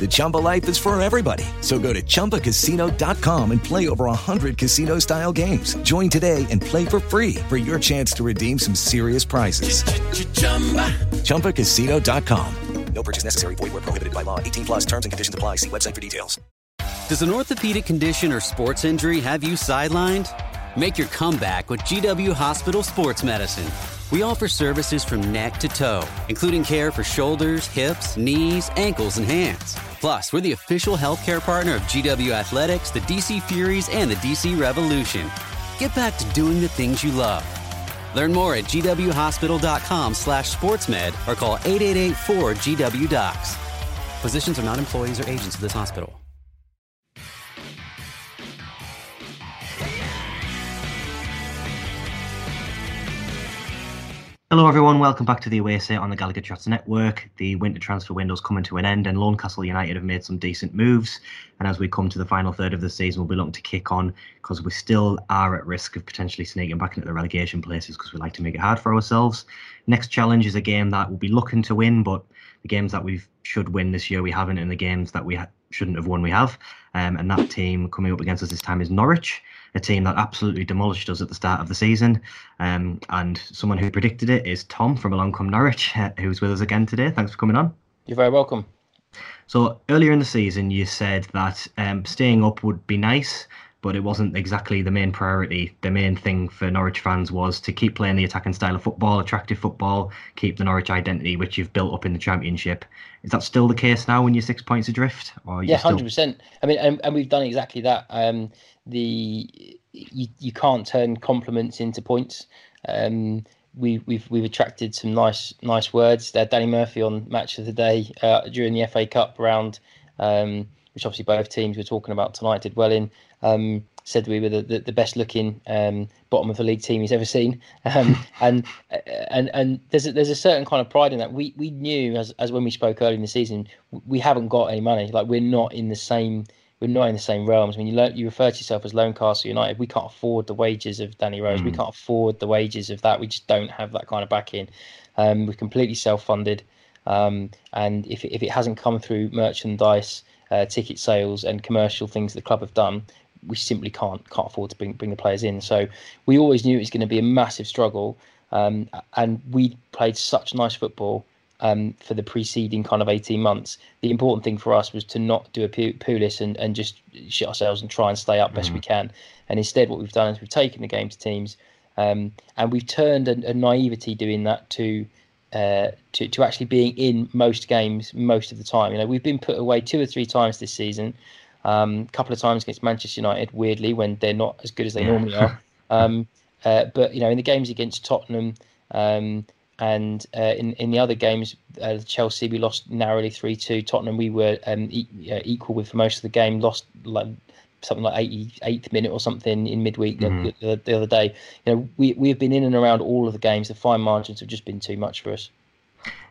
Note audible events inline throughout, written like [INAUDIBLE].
The Chumba life is for everybody. So go to ChumbaCasino.com and play over 100 casino style games. Join today and play for free for your chance to redeem some serious prizes. ChumbaCasino.com. No purchase necessary. Void where prohibited by law. 18 plus terms and conditions apply. See website for details. Does an orthopedic condition or sports injury have you sidelined? Make your comeback with GW Hospital Sports Medicine. We offer services from neck to toe, including care for shoulders, hips, knees, ankles, and hands. Plus, we're the official healthcare partner of GW Athletics, the DC Furies, and the DC Revolution. Get back to doing the things you love. Learn more at gwhospital.com slash sportsmed or call 888-4GW-DOCS. Physicians are not employees or agents of this hospital. Hello, everyone. Welcome back to the Away Say on the Gallowgate Shots Network. The winter transfer window's coming to an end, and Lonecastle United have made some decent moves. And as we come to the final third of the season, we'll be looking to kick on because we still are at risk of potentially sneaking back into the relegation places because we like to make it hard for ourselves. Next challenge is a game that we'll be looking to win, but the games that we should win this year we haven't, and the games that we ha- shouldn't have won we have. Um, and that team coming up against us this time is Norwich a team that absolutely demolished us at the start of the season. Um, and someone who predicted it is Tom from Along Come Norwich, [LAUGHS] who's with us again today. Thanks for coming on. You're very welcome. So earlier in the season, you said that um, staying up would be nice, but it wasn't exactly the main priority. The main thing for Norwich fans was to keep playing the attacking style of football, attractive football, keep the Norwich identity, which you've built up in the Championship. Is that still the case now when you're six points adrift? Or yeah, hundred still... percent. I mean, and, and, we've done exactly that. Um, the you, you can't turn compliments into points. Um, we, we've we've attracted some nice nice words. There, Danny Murphy on Match of the Day uh, during the FA Cup round, um, which obviously both teams were talking about tonight, did well in. Um, said we were the, the, the best looking um, bottom of the league team he's ever seen, um, [LAUGHS] and and and there's a, there's a certain kind of pride in that. We we knew as as when we spoke early in the season, we haven't got any money. Like we're not in the same we're not in the same realms. When you learn, you refer to yourself as Lonecastle United, we can't afford the wages of Danny Rose. Mm. We can't afford the wages of that. We just don't have that kind of backing. Um, we're completely self-funded, um, and if if it hasn't come through merchandise, uh, ticket sales, and commercial things the club have done, we simply can't can't afford to bring bring the players in. So we always knew it was going to be a massive struggle, um, and we played such nice football um, for the preceding kind of 18 months. The important thing for us was to not do a Pulis and, and just shit ourselves and try and stay up best mm. we can. And instead, what we've done is we've taken the game to teams um, and we've turned a, a, naivety doing that to, uh, to to actually being in most games most of the time. You know, we've been put away two or three times this season. A um, couple of times against Manchester United, weirdly, when they're not as good as they yeah. normally are. [LAUGHS] Um, uh, but you know, in the games against Tottenham, um, and uh, in in the other games, uh, Chelsea we lost narrowly three two. Tottenham we were um, e- uh, equal with for most of the game. Lost like something like 88th minute or something in midweek mm-hmm. the, the, the, other day. You know, we we have been in and around all of the games. The fine margins have just been too much for us.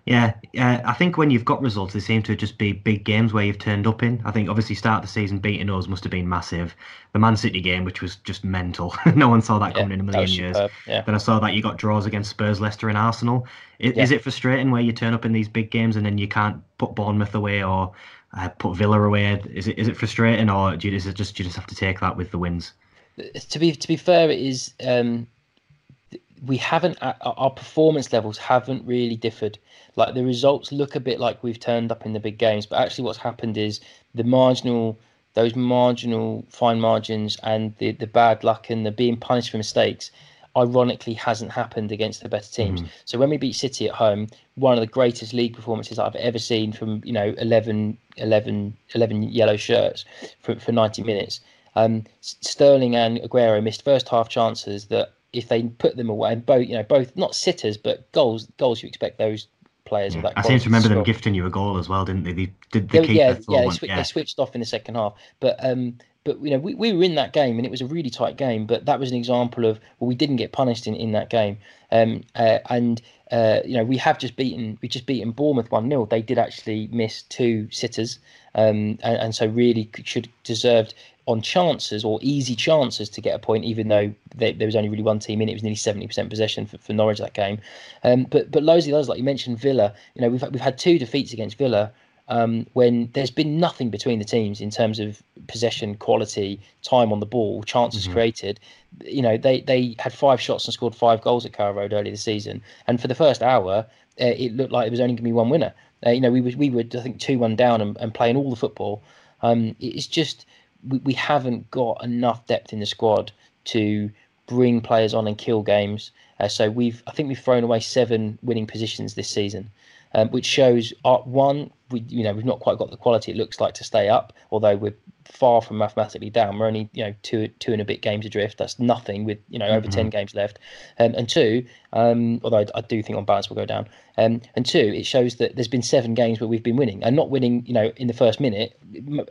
Yeah, uh, I think when you've got results, they seem to just be big games where you've turned up in. I think obviously start of the season beating us must have been massive. The Man City game, which was just mental, [LAUGHS] no one saw that coming yeah, in a million years. Yeah. Then I saw that you got draws against Spurs, Leicester, and Arsenal. Is, yeah. is, it frustrating where you turn up in these big games and then you can't put Bournemouth away or uh, put Villa away. Is it is it frustrating, or do you, is it just you just have to take that with the wins? To be to be fair, it is. Um, we haven't our performance levels haven't really differed. Like the results look a bit like we've turned up in the big games, but actually what's happened is the marginal those marginal fine margins and the the bad luck and the being punished for mistakes ironically hasn't happened against the better teams. Mm-hmm. So when we beat City at home, one of the greatest league performances I've ever seen from, you know, 11, 11, 11 yellow shirts for, for 90 minutes. Um, Sterling and Aguero missed first half chances that if they put them away, and both, you know, both not sitters, but goals, goals you expect those players yeah. that. I seem to remember them gifting you a goal as well, didn't they? They did the they, yeah, yeah, they, sw- yeah, they, switched off in the second half, but um, but you know we, we were in that game and it was a really tight game but that was an example of well we didn't get punished in, in that game um, uh, and uh, you know we have just beaten we just beaten Bournemouth one 0 they did actually miss two sitters um, and, and, so really should deserved on chances or easy chances to get a point even though they, there was only really one team in it was nearly 70% possession for, for Norwich that game um, but but loads of others like you mentioned Villa you know we've we've had two defeats against Villa um, when there's been nothing between the teams in terms of possession, quality, time on the ball, chances mm-hmm. created. You know, they they had five shots and scored five goals at Carrow Road earlier this season, and for the first hour, uh, it looked like it was only going to be one winner. Uh, you know, we were we were I think two one down and, and playing all the football. Um, it's just we, we haven't got enough depth in the squad to bring players on and kill games. Uh, so we've I think we've thrown away seven winning positions this season um, which shows uh, one we you know we've not quite got the quality it looks like to stay up, although we're far from mathematically down. We're only you know two two and a bit games adrift. That's nothing with you know over mm-hmm. ten games left. Um, and two, um, although I, I, do think on balance we'll go down. Um, and two, it shows that there's been seven games where we've been winning and not winning. You know, in the first minute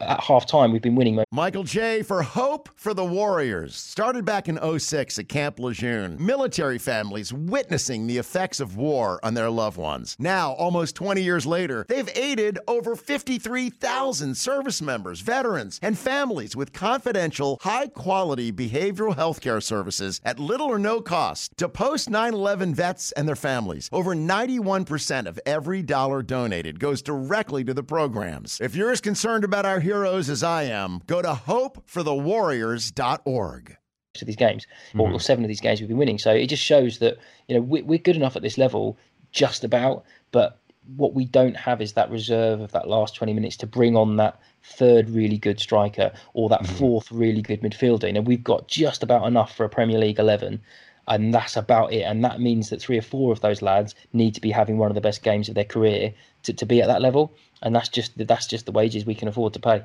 at half time we've been winning. Michael J for Hope for the Warriors started back in 06 at Camp Lejeune. Military families witnessing the effects of war on their loved ones. Now, almost 20 years later, they've aided over 53,000 service members, veterans and families with confidential, high quality behavioral health care services at little or no cost to post 9 11 vets and their families. Over 91% of every dollar donated goes directly to the programs. If you're as concerned about our heroes as I am, go to hopeforthewarriors.org to these games, mm-hmm. or, seven of these games we've been winning. So it just shows that you know we, we're good enough at this level, just about. But what we don't have is that reserve of that last 20 minutes to bring on that third really good striker or that mm-hmm. fourth really good midfielder. You know, we've got just about enough for a Premier League 11 and that's about it. And that means that three or four of those lads need to be having one of the best games of their career to, to be at that level. And that's just that's just the wages we can afford to pay.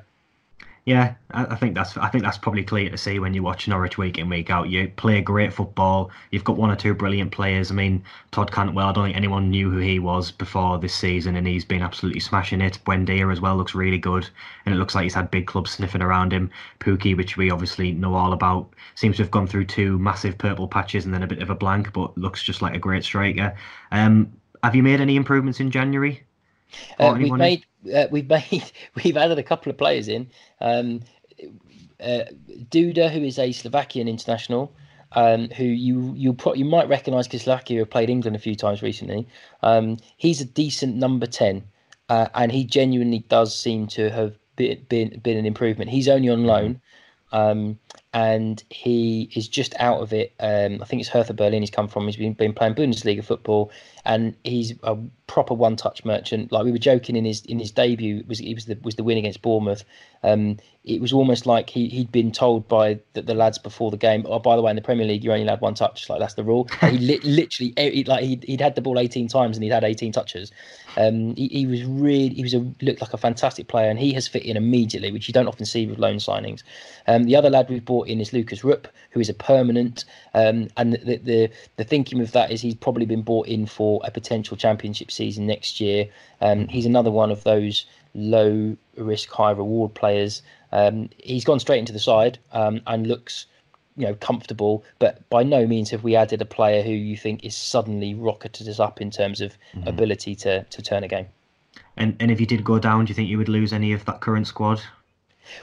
Yeah, I think that's I think that's probably clear to see when you watch Norwich week in week out. You play great football. You've got one or two brilliant players. I mean, Todd Cantwell. I don't think anyone knew who he was before this season, and he's been absolutely smashing it. Buendia as well looks really good, and it looks like he's had big clubs sniffing around him. Pukki, which we obviously know all about, seems to have gone through two massive purple patches and then a bit of a blank, but looks just like a great striker. Um, have you made any improvements in January? Uh, we've made uh, we've [LAUGHS] made we've added a couple of players in. Um, uh, Duda, who is a Slovakian international, um, who you you pro- you might recognise because Slovakia have played England a few times recently. Um, he's a decent number ten, uh, and he genuinely does seem to have been been, been an improvement. He's only on loan. Um, and he is just out of it. Um, I think it's Hertha Berlin he's come from. He's been, been playing Bundesliga football, and he's a proper one-touch merchant. Like we were joking in his in his debut, was he was the was the win against Bournemouth. Um, it was almost like he he'd been told by the, the, lads before the game. Oh, by the way, in the Premier League, you're only allowed one touch. Like that's the rule. [LAUGHS] he li- literally he, like he'd, he'd had the ball 18 times and he'd had 18 touches. Um, he, he was really he was a looked like a fantastic player, and he has fit in immediately, which you don't often see with loan signings. Um, the other lad we've brought in is Lucas Rupp, who is a permanent. Um, and the, the the thinking with that is he's probably been brought in for a potential championship season next year. Um, he's another one of those low risk, high reward players. Um, he's gone straight into the side um, and looks you know comfortable but by no means have we added a player who you think is suddenly rocketed us up in terms of mm-hmm. ability to to turn a game and and if you did go down do you think you would lose any of that current squad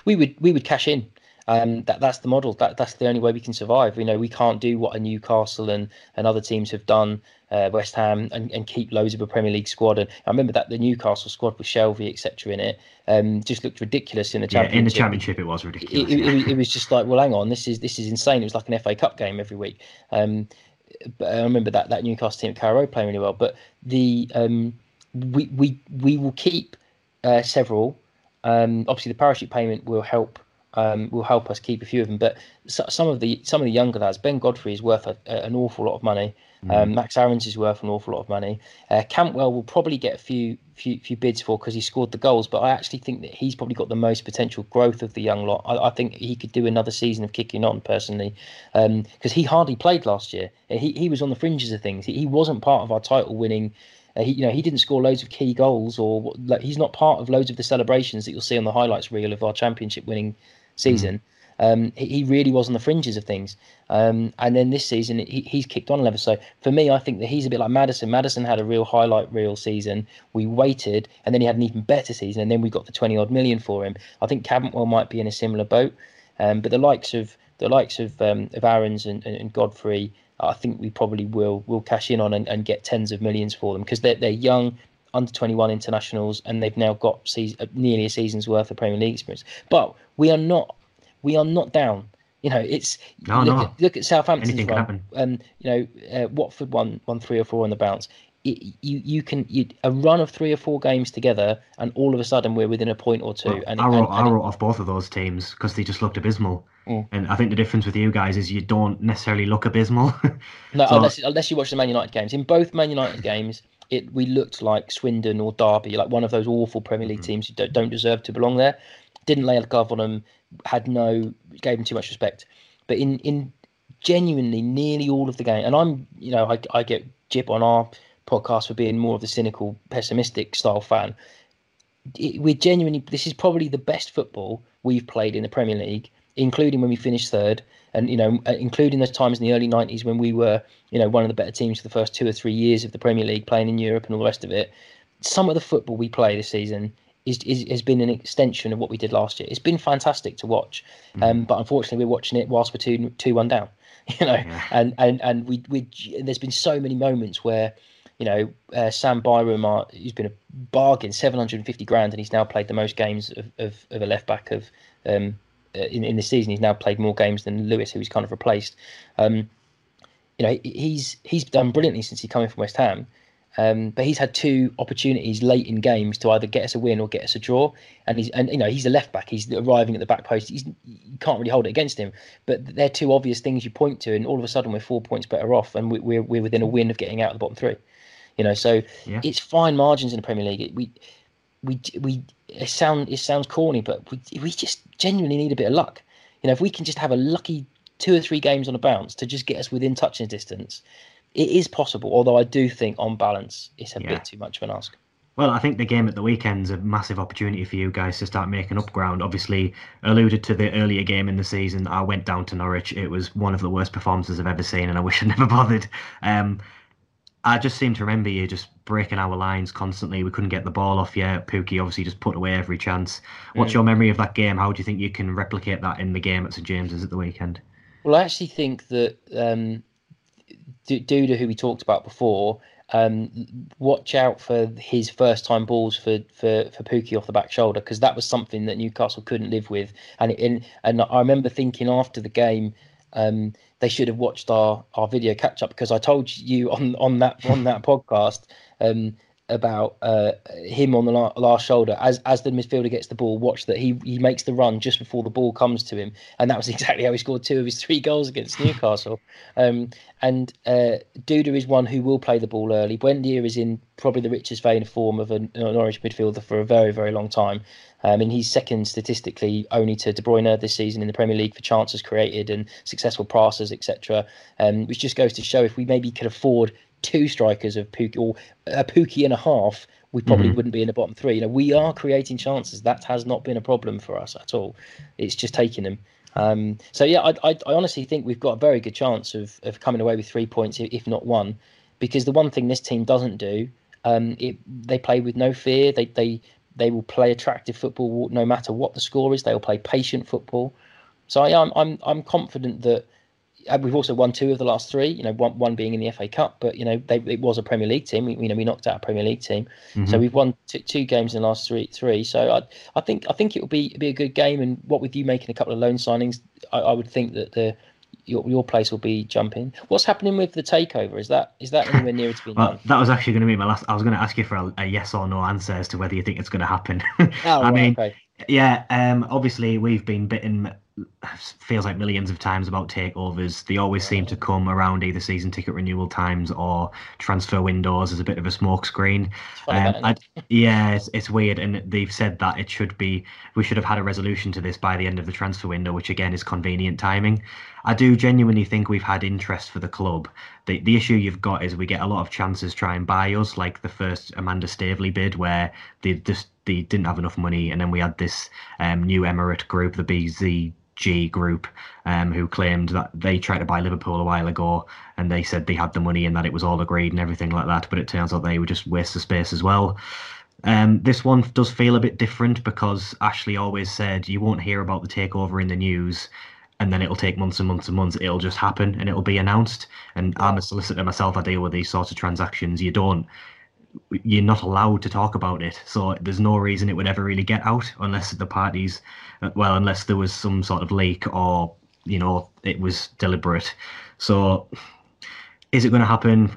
we would we would cash in Um, that that's the model. That that's the only way we can survive. You know, we can't do what a Newcastle and, and other teams have done, uh, West Ham, and, and keep loads of a Premier League squad. And I remember that the Newcastle squad with Shelvey, etc., in it, um, just looked ridiculous in the championship. Yeah, in the championship, it was ridiculous. It, it, it, it, was just like, well, hang on, this is this is insane. It was like an FA Cup game every week. Um, but I remember that that Newcastle team at Carrow playing really well. But the um, we we we will keep uh, several. Um, obviously, the parachute payment will help um, will help us keep a few of them. But so, some of the some of the younger lads, Ben Godfrey is worth a, a, an awful lot of money. Um, Max Aarons is worth an awful lot of money. Uh, Cantwell will probably get a few few, few bids for because he scored the goals, but I actually think that he's probably got the most potential growth of the young lot. I, I think he could do another season of kicking on personally because um, he hardly played last year. He he was on the fringes of things. He, he wasn't part of our title winning. Uh, he, you know, he didn't score loads of key goals, or like he's not part of loads of the celebrations that you'll see on the highlights reel of our championship winning season. Mm. Um, he, really was on the fringes of things. Um, and then this season, he, he's kicked on a level. So for me, I think that he's a bit like Maddison. Maddison had a real highlight reel season. We waited, and then he had an even better season, and then we got the 20 odd million for him. I think Cantwell might be in a similar boat. Um, but the likes of the likes of um, of Aarons and, and, and, Godfrey, I think we probably will will cash in on and, and get tens of millions for them because they're they're young, under 21 internationals, and they've now got season, uh, nearly a season's worth of Premier League experience. But we are not we are not down. You know, it's no, look, no. At, look at Southampton's Anything run. happen. Um, you know, uh, Watford won won three or four on the bounce. It, you you can you, a run of three or four games together, and all of a sudden we're within a point or two. Well, and I wrote, and, and I wrote off both of those teams because they just looked abysmal. Mm. And I think the difference with you guys is you don't necessarily look abysmal. [LAUGHS] no, So- unless unless you watch the Man United games. In both Man United [LAUGHS] games, it we looked like Swindon or Derby, like one of those awful Premier League mm-hmm. teams who don't, don't deserve to belong there. Didn't lay a glove on them, had no gave them too much respect. But in in genuinely nearly all of the game, and I'm you know I I get jib on our podcast for being more of the cynical, pessimistic style fan. It, we're genuinely this is probably the best football we've played in the Premier League, including when we finished third, and you know uh, including those times in the early '90s when we were you know one of the better teams for the first two or three years of the Premier League, playing in Europe and all the rest of it. Some of the football we play this season is, is has been an extension of what we did last year. It's been fantastic to watch, um, but unfortunately we're watching it whilst we're two two one down. [LAUGHS] You know, and and and we we there's been so many moments where you know, uh, Sam Byram, uh, he's been a bargain, 750 grand, and he's now played the most games of, of, of a left back of um, uh, in, in the season. He's now played more games than Lewis, who he's kind of replaced. Um, you know, he's he's done brilliantly since he came in from West Ham. Um, but he's had two opportunities late in games to either get us a win or get us a draw. And he's and you know he's a left back. He's arriving at the back post. He's, you can't really hold it against him. But they're two obvious things you point to, and all of a sudden we're four points better off, and we, we're we're within a win of getting out of the bottom three. You know, so Yeah. it's fine margins in the Premier League. It- We we we it sound it sounds corny, but we we just genuinely need a bit of luck. You know, if we can just have a lucky two or three games on a bounce to just get us within touching distance, it is possible. Although I do think on balance, it's a Yeah. bit too much of an ask. Well, I think the game at the weekend's a massive opportunity for you guys to start making up ground. Obviously, alluded to the earlier game in the season, I went down to Norwich. It was one of the worst performances I've ever seen, and I wish I'd never [LAUGHS] bothered. Um, I just seem to remember you just breaking our lines constantly. We couldn't get the ball off you. Pukki obviously just put away every chance. What's Mm. your memory of that game? How do you think you can replicate that in the game at St James's at the weekend? Well, I actually think that um, D- Duda, who we talked about before, um, watch out for his first time balls for for for Pukki off the back shoulder because that was something that Newcastle couldn't live with. And and, and I remember thinking after the game, um, they should have watched our, our video catch up because I told you on on that on that [LAUGHS] podcast um, about uh, him on the la- last shoulder as as the midfielder gets the ball. Watch that he he makes the run just before the ball comes to him, and that was [LAUGHS] exactly how he scored two of his three goals against Newcastle. Um, and uh, Duda is one who will play the ball early. Buendia is in probably the richest vein of form of a Norwich midfielder for a very very long time. Um, and he's second statistically only to De Bruyne this season in the Premier League for chances created and successful passes, etc. Um, which just goes to show if we maybe could afford two strikers of Pukki or a Pukki and a half, we probably Mhm. wouldn't be in the bottom three. You know, we are creating chances. That has not been a problem for us at all. It's just taking them. Um, so yeah, I, I, I honestly think we've got a very good chance of, of coming away with three points, if not one, because the one thing this team doesn't do, um, it, they play with no fear. They they they will play attractive football no matter what the score is. They will play patient football. So I, I'm I'm I'm confident that we've also won two of the last three. You know, one one being in the FA Cup, but you know, they, it was a Premier League team. We, you know, we knocked out a Premier League team, mm-hmm. so we've won two, two, games in the last three. Three. So I I think I think it will be be a good game. And what with you making a couple of loan signings, I, I would think that the your, your place will be jumping. What's happening with the takeover? Is that is that anywhere near to being well, done? That was actually going to be my last. I was going to ask you for a, a, yes or no answer as to whether you think it's going to happen. [LAUGHS] oh, I right, mean, okay. Yeah. Um, obviously, we've been bitten feels like millions of times about takeovers. They always seem to come around either season ticket renewal times or transfer windows as a bit of a smokescreen. Um, yeah, it's, it's weird, and they've said that it should be we should have had a resolution to this by the end of the transfer window, which again is convenient timing. I do genuinely think we've had interest for the club. The the issue you've got is we get a lot of chances try and buy us, like the first Amanda Staveley bid, where they just they didn't have enough money, and then we had this um, new Emirate group, the BZ G group, um, who claimed that they tried to buy Liverpool a while ago, and they said they had the money and that it was all agreed and everything like that. But it turns out they were just waste of space as well. Um, this one does feel a bit different because Ashley always said you won't hear about the takeover in the news, and then it'll take months and months and months. It'll just happen and it'll be announced. And I'm a solicitor myself. I deal with these sorts of transactions. You don't you're not allowed to talk about it. So there's no reason it would ever really get out unless the parties, uh, well, unless there was some sort of leak or you know it was deliberate. So is it going to happen?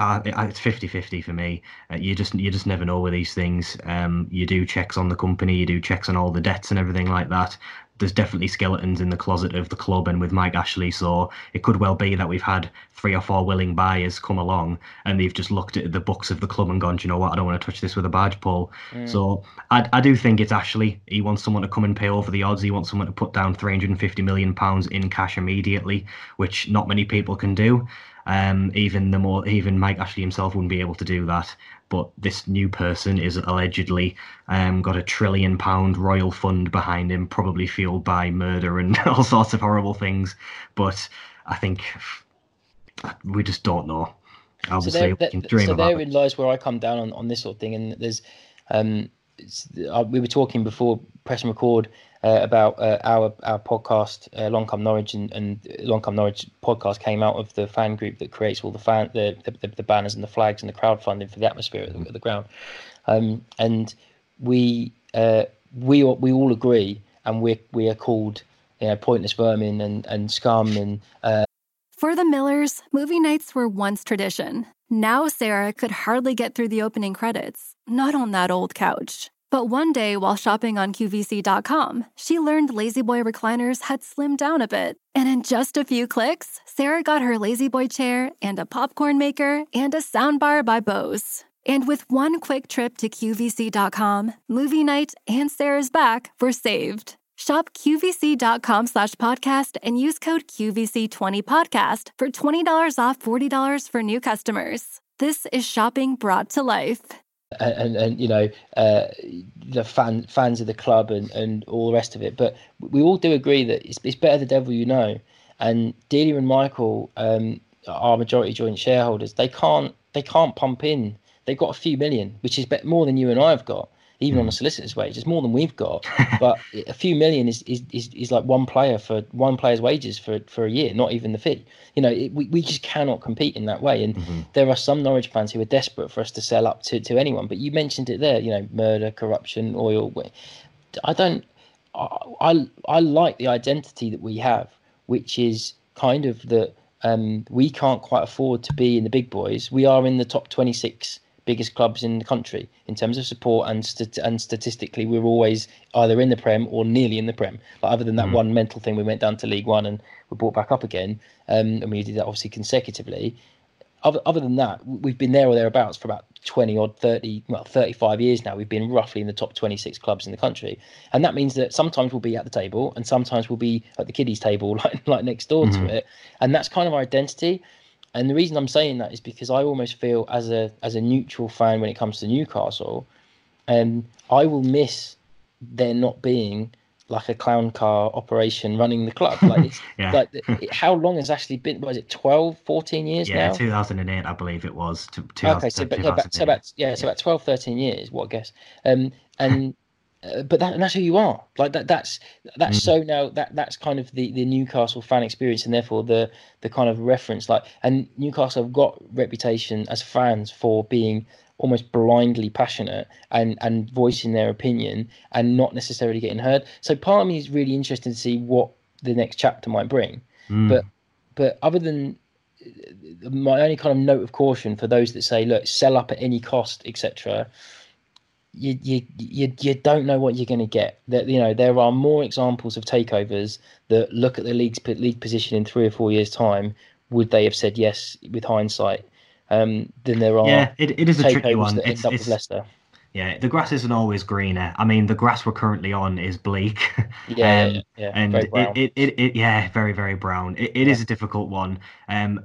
Uh, it's 50-50 for me. Uh, you just you just never know with these things. Um, you do checks on the company, you do checks on all the debts and everything like that there's definitely skeletons in the closet of the club and with Mike Ashley. So it could well be that we've had three or four willing buyers come along and they've just looked at the books of the club and gone, you know what, I don't want to touch this with a barge pole. Mm. So I, I do think it's Ashley. He wants someone to come and pay over the odds. He wants someone to put down 350 million pounds in cash immediately, which not many people can do. Um, even the more, even Mike Ashley himself wouldn't be able to do that. But this new person is allegedly um, got a trillion pound royal fund behind him, probably fueled by murder and [LAUGHS] all sorts of horrible things. But I think we just don't know. Obviously, so there, there, so therein lies where I come down on, on this sort of thing. And there's, um, uh, we were talking before press and record uh, about uh, our our podcast, uh, Long Come Norwich, and, and Long Come Norwich podcast came out of the fan group that creates all the fan the, the, the banners and the flags and the crowdfunding for the atmosphere at the, at the ground. Um, and we uh, we we all agree, and we we are called you know pointless vermin and and scum and. Uh, for the Millers, movie nights were once tradition. Now Sarah could hardly get through the opening credits, not on that old couch. But one day, while shopping on QVC.com, she learned La-Z-Boy recliners had slimmed down a bit. And in just a few clicks, Sarah got her La-Z-Boy chair and a popcorn maker and a soundbar by Bose. And with one quick trip to QVC.com, movie night and Sarah's back were saved. Shop QVC.com slash podcast and use code QVC20podcast for $20 off $40 for new customers. This is shopping brought to life and, and, you know uh, the fan fans of the club and, and all the rest of it. But we all do agree that it's, it's better the devil you know. And Delia and Michael, um, our majority joint shareholders, they can't they can't pump in. They've got a few million, which is more than you and I have got even on a hmm. solicitor's wage. It's more than we've got, [LAUGHS] but a few million is, is, is, is, like one player for one player's wages for, for a year, not even the fee. You know, it, we, we just cannot compete in that way. And mm-hmm. there are some Norwich fans who are desperate for us to sell up to, to anyone. But you mentioned it there, you know, murder, corruption, oil. I don't, I, I like the identity that we have, which is kind of that um, we can't quite afford to be in the big boys. We are in the top 26 biggest clubs in the country. In terms of support and st- and statistically we're always either in the prem or nearly in the prem. But other than that mm. one mental thing we went down to league one and we brought back up again um, and we did that obviously consecutively. Other, other than that we've been there or thereabouts for about 20 or 30 well 35 years now. We've been roughly in the top 26 clubs in the country. And that means that sometimes we'll be at the table and sometimes we'll be at the kiddies table [LAUGHS] like like next door mm-hmm. to it. And that's kind of our identity and the reason I'm saying that is because I almost feel as a as a neutral fan when it comes to Newcastle, um, I will miss there not being like a clown car operation running the club. Like it's [LAUGHS] yeah. like it, how long has Ashley been? Was it 12, 14 years now? yeah, now? 2008, I believe it was. To, okay, so, but, yeah, about, so about yeah, so about 12, 13 years. What I guess. Um, and [LAUGHS] uh, but that, and that's who you are. Like that. That's that's mm. so now that that's kind of the the Newcastle fan experience, and therefore the the kind of reference. Like, and Newcastle have got reputation as fans for being almost blindly passionate and and voicing their opinion and not necessarily getting heard. So part of me is really interested to see what the next chapter might bring. Mm. But but other than my only kind of note of caution for those that say, look, sell up at any cost, etc you you you, you don't know what you're going to get. That you know there are more examples of takeovers that look at the league's league position in three or four years' time. Would they have said yes with hindsight? Um, than there are. Yeah, it, it is a tricky one. That it's, end up it's, with Leicester. Yeah, the grass isn't always greener. I mean, the grass we're currently on is bleak. [LAUGHS] Yeah, um, yeah, and it, it, it, it, yeah, very, very brown. It, it yeah. is a difficult one. Um,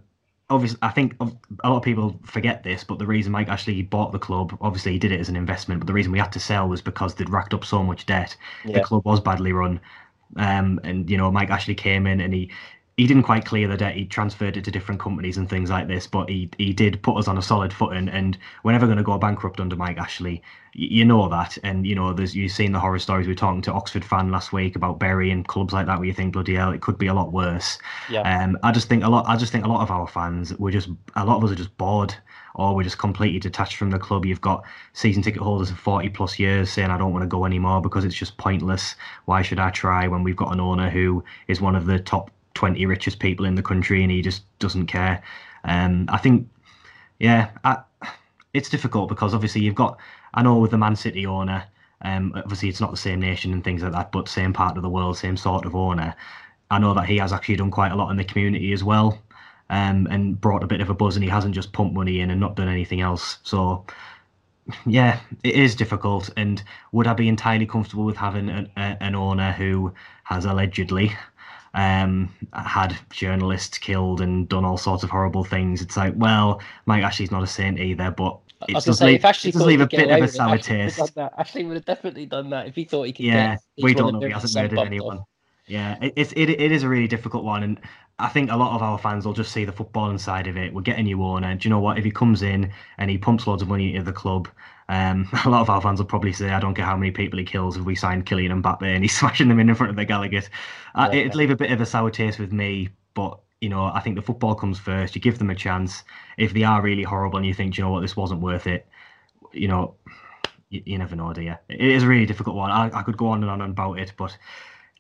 obviously, I think a lot of people forget this, but the reason Mike Ashley bought the club, obviously, he did it as an investment. But the reason we had to sell was because they'd racked up so much debt. Yeah. The club was badly run, um, and you know, Mike Ashley came in and he he didn't quite clear the debt. He transferred it to different companies and things like this, but he he did put us on a solid footing. And we're never going to go bankrupt under Mike Ashley. You, know that, and you know there's you've seen the horror stories. We were talking to Oxford fan last week about Bury and clubs like that, where you think bloody hell, it could be a lot worse. Yeah. Um, I just think a lot. I just think a lot of our fans were just a lot of us are just bored or we're just completely detached from the club. You've got season ticket holders of 40 plus years saying, I don't want to go anymore because it's just pointless. Why should I try when we've got an owner who is one of the top 20 richest people in the country and he just doesn't care. Um, I think, yeah, I, it's difficult because obviously you've got, I know with the Man City owner, um, obviously it's not the same nation and things like that, but same part of the world, same sort of owner. I know that he has actually done quite a lot in the community as well, um, and brought a bit of a buzz, and he hasn't just pumped money in and not done anything else. So, yeah, it is difficult. And would I be entirely comfortable with having an, a, an owner who has allegedly um, had journalists killed and done all sorts of horrible things. It's like, well, Mike Ashley's not a saint either, but it does, say, leave, it does leave a bit of a sour taste. Ashley would have definitely done that if he thought he could. Yeah, we don't know. He hasn't murdered anyone. Off. Yeah, it, it's it, it is a really difficult one, and I think a lot of our fans will just see the footballing side of it. We're getting you on, and do you know what? If he comes in and he pumps loads of money into the club, um, [LAUGHS] a lot of our fans will probably say, "I don't care how many people he kills if we sign Kylian Mbappe and he's [LAUGHS] smashing them in in front of the Gallowgate." Uh, yeah, it'd leave a bit of a sour taste with me, but you know, I think the football comes first. You give them a chance. If they are really horrible and you think, you know what, this wasn't worth it, you know, you, you never know, do you? It is a really difficult one. I, I could go on and on about it, but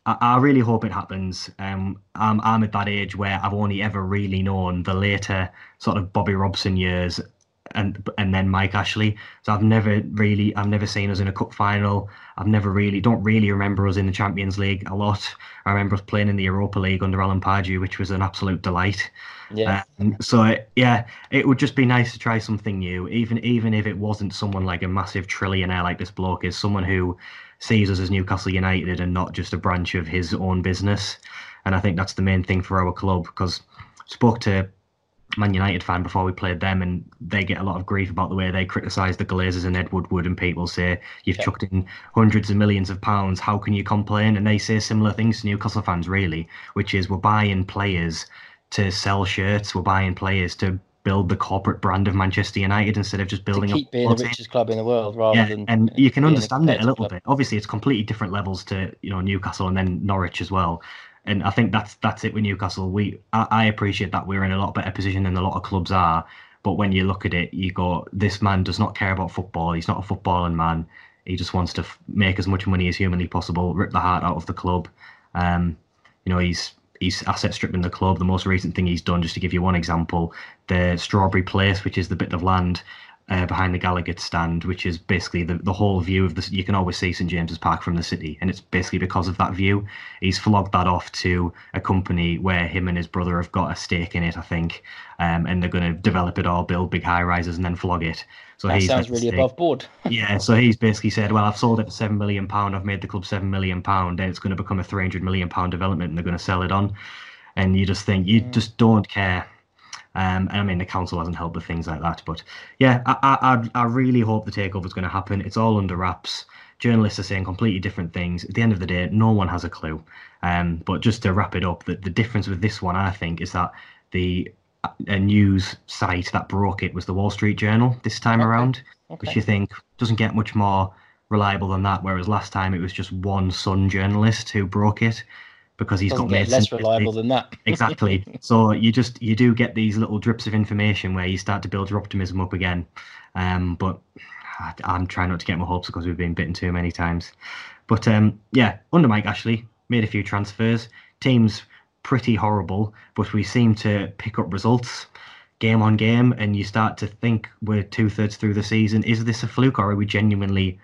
I, I really hope it happens. Um, I'm, I'm at that age where I've only ever really known the later sort of Bobby Robson years and and then Mike Ashley. So I've never really I've never seen us in a cup final. I've never really don't really remember us in the Champions League a lot. I remember us playing in the Europa League under Alan Pardew, which was an absolute delight. Yeah. Um, so it, yeah, it would just be nice to try something new, even even if it wasn't someone like a massive trillionaire like this bloke is, someone who sees us as Newcastle United and not just a branch of his own business. And I think that's the main thing for our club because spoke to Man United fan before we played them, and they get a lot of grief about the way they criticise the Glazers and Ed Woodward, and people say you've yeah. chucked in hundreds of millions of pounds. How can you complain? And they say similar things to Newcastle fans, really, which is we're buying players to sell shirts, we're buying players to build the corporate brand of Manchester United instead of just building to keep being the richest club in the world rather yeah, than and you can understand it a little club. bit. Obviously, it's completely different levels to you know Newcastle and then Norwich as well and I think that's that's it with Newcastle. We I, I, appreciate that we're in a lot better position than a lot of clubs are. But when you look at it, you go, this man does not care about football. He's not a footballing man. He just wants to f- make as much money as humanly possible, rip the heart out of the club. Um, you know, he's he's asset stripping the club. The most recent thing he's done, just to give you one example, the Strawberry Place, which is the bit of land uh, behind the Gallowgate stand, which is basically the, the whole view of this. You can always see St James's Park from the city, and it's basically because of that view. He's flogged that off to a company where him and his brother have got a stake in it, I think, um, and they're going to develop it all, build big high rises, and then flog it. So that sounds really above board. [LAUGHS] yeah, so he's basically said, "Well, I've sold it for seven million pound. I've made the club seven million pound, and it's going to become a three hundred million pound development, and they're going to sell it on." And you just think you mm. just don't care um, and I mean, the council hasn't helped with things like that. But yeah, I, I, I really hope the takeover is going to happen. It's all under wraps. Journalists are saying completely different things. At the end of the day, no one has a clue. Um, but just to wrap it up, the, the difference with this one, I think, is that the a news site that broke it was the Wall Street Journal this time okay. around, okay. which you think doesn't get much more reliable than that. Whereas last time it was just one Sun journalist who broke it because he's Doesn't got get less reliable than that. [LAUGHS] exactly. So you just you do get these little drips of information where you start to build your optimism up again. Um, but I, I'm trying not to get my hopes because we've been bitten too many times. But um, yeah, under Mike Ashley made a few transfers. Teams pretty horrible, but we seem to pick up results game on game, and you start to think we're two thirds through the season. Is this a fluke, or are we genuinely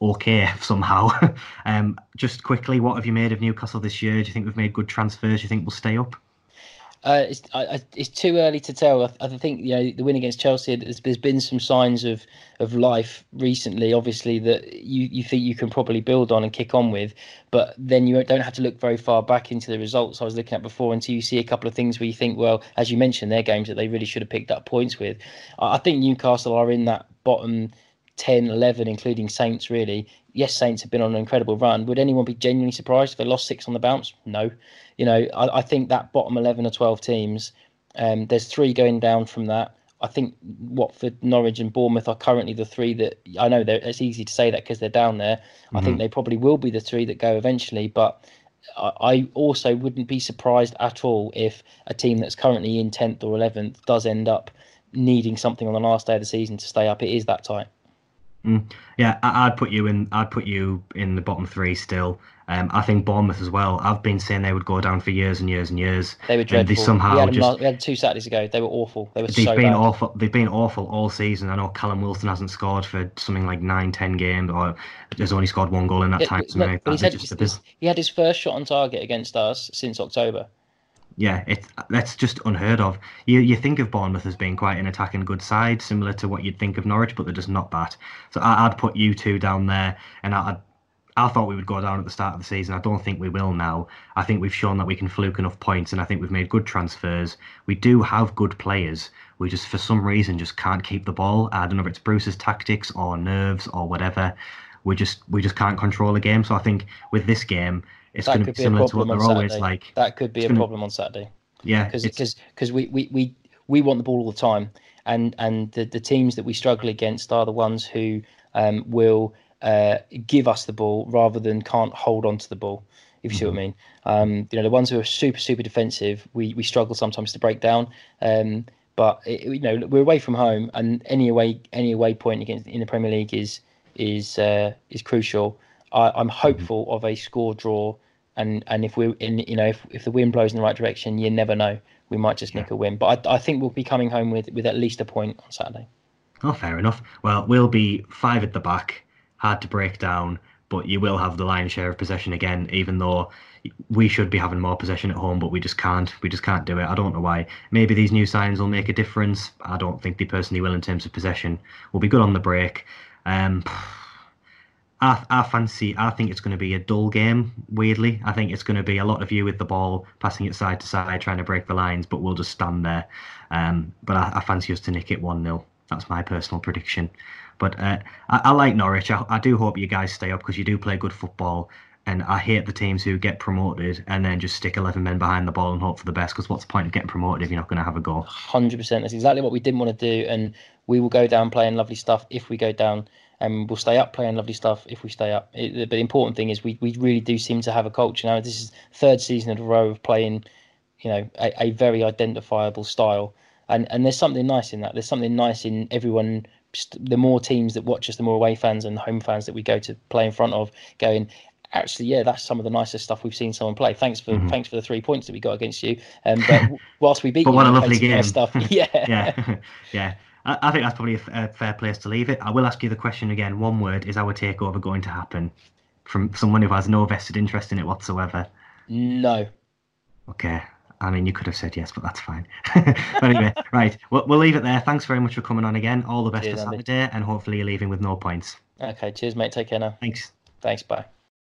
okay [LAUGHS] somehow? [LAUGHS] um, just quickly, what have you made of Newcastle this year? Do you think we've made good transfers? Do you think we'll stay up? Uh, it's, I, it's too early to tell. I, I, think you know the win against Chelsea. There's, there's been some signs of of life recently. Obviously, that you, you think you can probably build on and kick on with, but then you don't have to look very far back into the results I was looking at before until you see a couple of things where you think, well, as you mentioned, they're games that they really should have picked up points with. I, I think Newcastle are in that bottom 10, 11, including Saints, really. Yes, Saints have been on an incredible run. Would anyone be genuinely surprised if they lost six on the bounce? No. You know, I, I think that bottom 11 or 12 teams, um, there's three going down from that. I think Watford, Norwich, and Bournemouth are currently the three that I know it's easy to say that because they're down there. Mm-hmm. I think they probably will be the three that go eventually, but I also wouldn't be surprised at all if a team that's currently in 10th or 11th does end up needing something on the last day of the season to stay up. It is that tight. Mm, yeah, I'd put you in. I'd put you in the bottom three still. Um, I think Bournemouth as well. I've been saying they would go down for years and years and years. They were dreadful. They somehow we had, just, we had two Saturdays ago. They were awful. They were they've so been bad. awful. They've been awful all season. I know Callum Wilson hasn't scored for something like nine, ten games, or has only scored one goal in that time. But had, he had his first shot on target against us since October yeah, it's that's just unheard of. You you think of Bournemouth as being quite an attacking good side, similar to what you'd think of Norwich, but they're just not that. So I, would put you two down there, and I I thought we would go down at the start of the season. I don't think we will now. I think we've shown that we can fluke enough points, and I think we've made good transfers. We do have good players. We just, for some reason, just can't keep the ball. I don't know if it's Bruce's tactics or nerves or whatever. We just we just can't control the game. So I think with this game, it's going to be similar to what always like. That could be a gonna, problem on Saturday. Yeah, because because we, we, we, we want the ball all the time, and and the, the teams that we struggle against are the ones who um, will uh, give us the ball rather than can't hold on to the ball. If you mm-hmm. see what I mm-hmm. mean, um, you know the ones who are super super defensive, we we struggle sometimes to break down. Um, but it, you know we're away from home, and any away any away point against in the Premier League is is uh, is crucial. I, am mm-hmm. hopeful mm-hmm. of a score draw and and if we're in, you know, if, if the wind blows in the right direction, you never know. We might just nick a win, but I, I think we'll be coming home with with at least a point on Saturday. Oh, fair enough. Well, we'll be five at the back, hard to break down, but you will have the lion's share of possession again, even though we should be having more possession at home, but we just can't. We just can't do it. I don't know why. Maybe these new signs will make a difference. I don't think they personally will in terms of possession. We'll be good on the break. Um, I, I fancy. I think it's going to be a dull game. Weirdly, I think it's going to be a lot of you with the ball, passing it side to side, trying to break the lines, but we'll just stand there. Um, but I, I fancy us to nick it one 0 That's my personal prediction. But uh, I, I, like Norwich. I, I, do hope you guys stay up because you do play good football. And I hate the teams who get promoted and then just stick 11 men behind the ball and hope for the best. Because what's the point of getting promoted if you're not going to have a goal? 100%. That's exactly what we didn't want to do. And we will go down playing lovely stuff if we go down and we'll stay up playing lovely stuff if we stay up. It, but the important thing is we, we really do seem to have a culture now. This is third season in a row of playing, you know, a, a very identifiable style, and and there's something nice in that. There's something nice in everyone. The more teams that watch us, the more away fans and home fans that we go to play in front of, going. Actually, yeah, that's some of the nicest stuff we've seen someone play. Thanks for mm-hmm. thanks for the three points that we got against you. Um, but [LAUGHS] whilst we beat but you, what a lovely game! Stuff, [LAUGHS] [LAUGHS] yeah, yeah, yeah. I, I think that's probably a, a, fair place to leave it. I will ask you the question again. One word: Is our takeover going to happen? From someone who has no vested interest in it whatsoever. No. Okay. I mean, you could have said yes, but that's fine. [LAUGHS] anyway, [LAUGHS] right. We'll, we'll leave it there. Thanks very much for coming on again. All the best cheers, for Saturday, and hopefully you're leaving with no points. Okay. Cheers, mate. Take care now. Thanks. Thanks. Bye.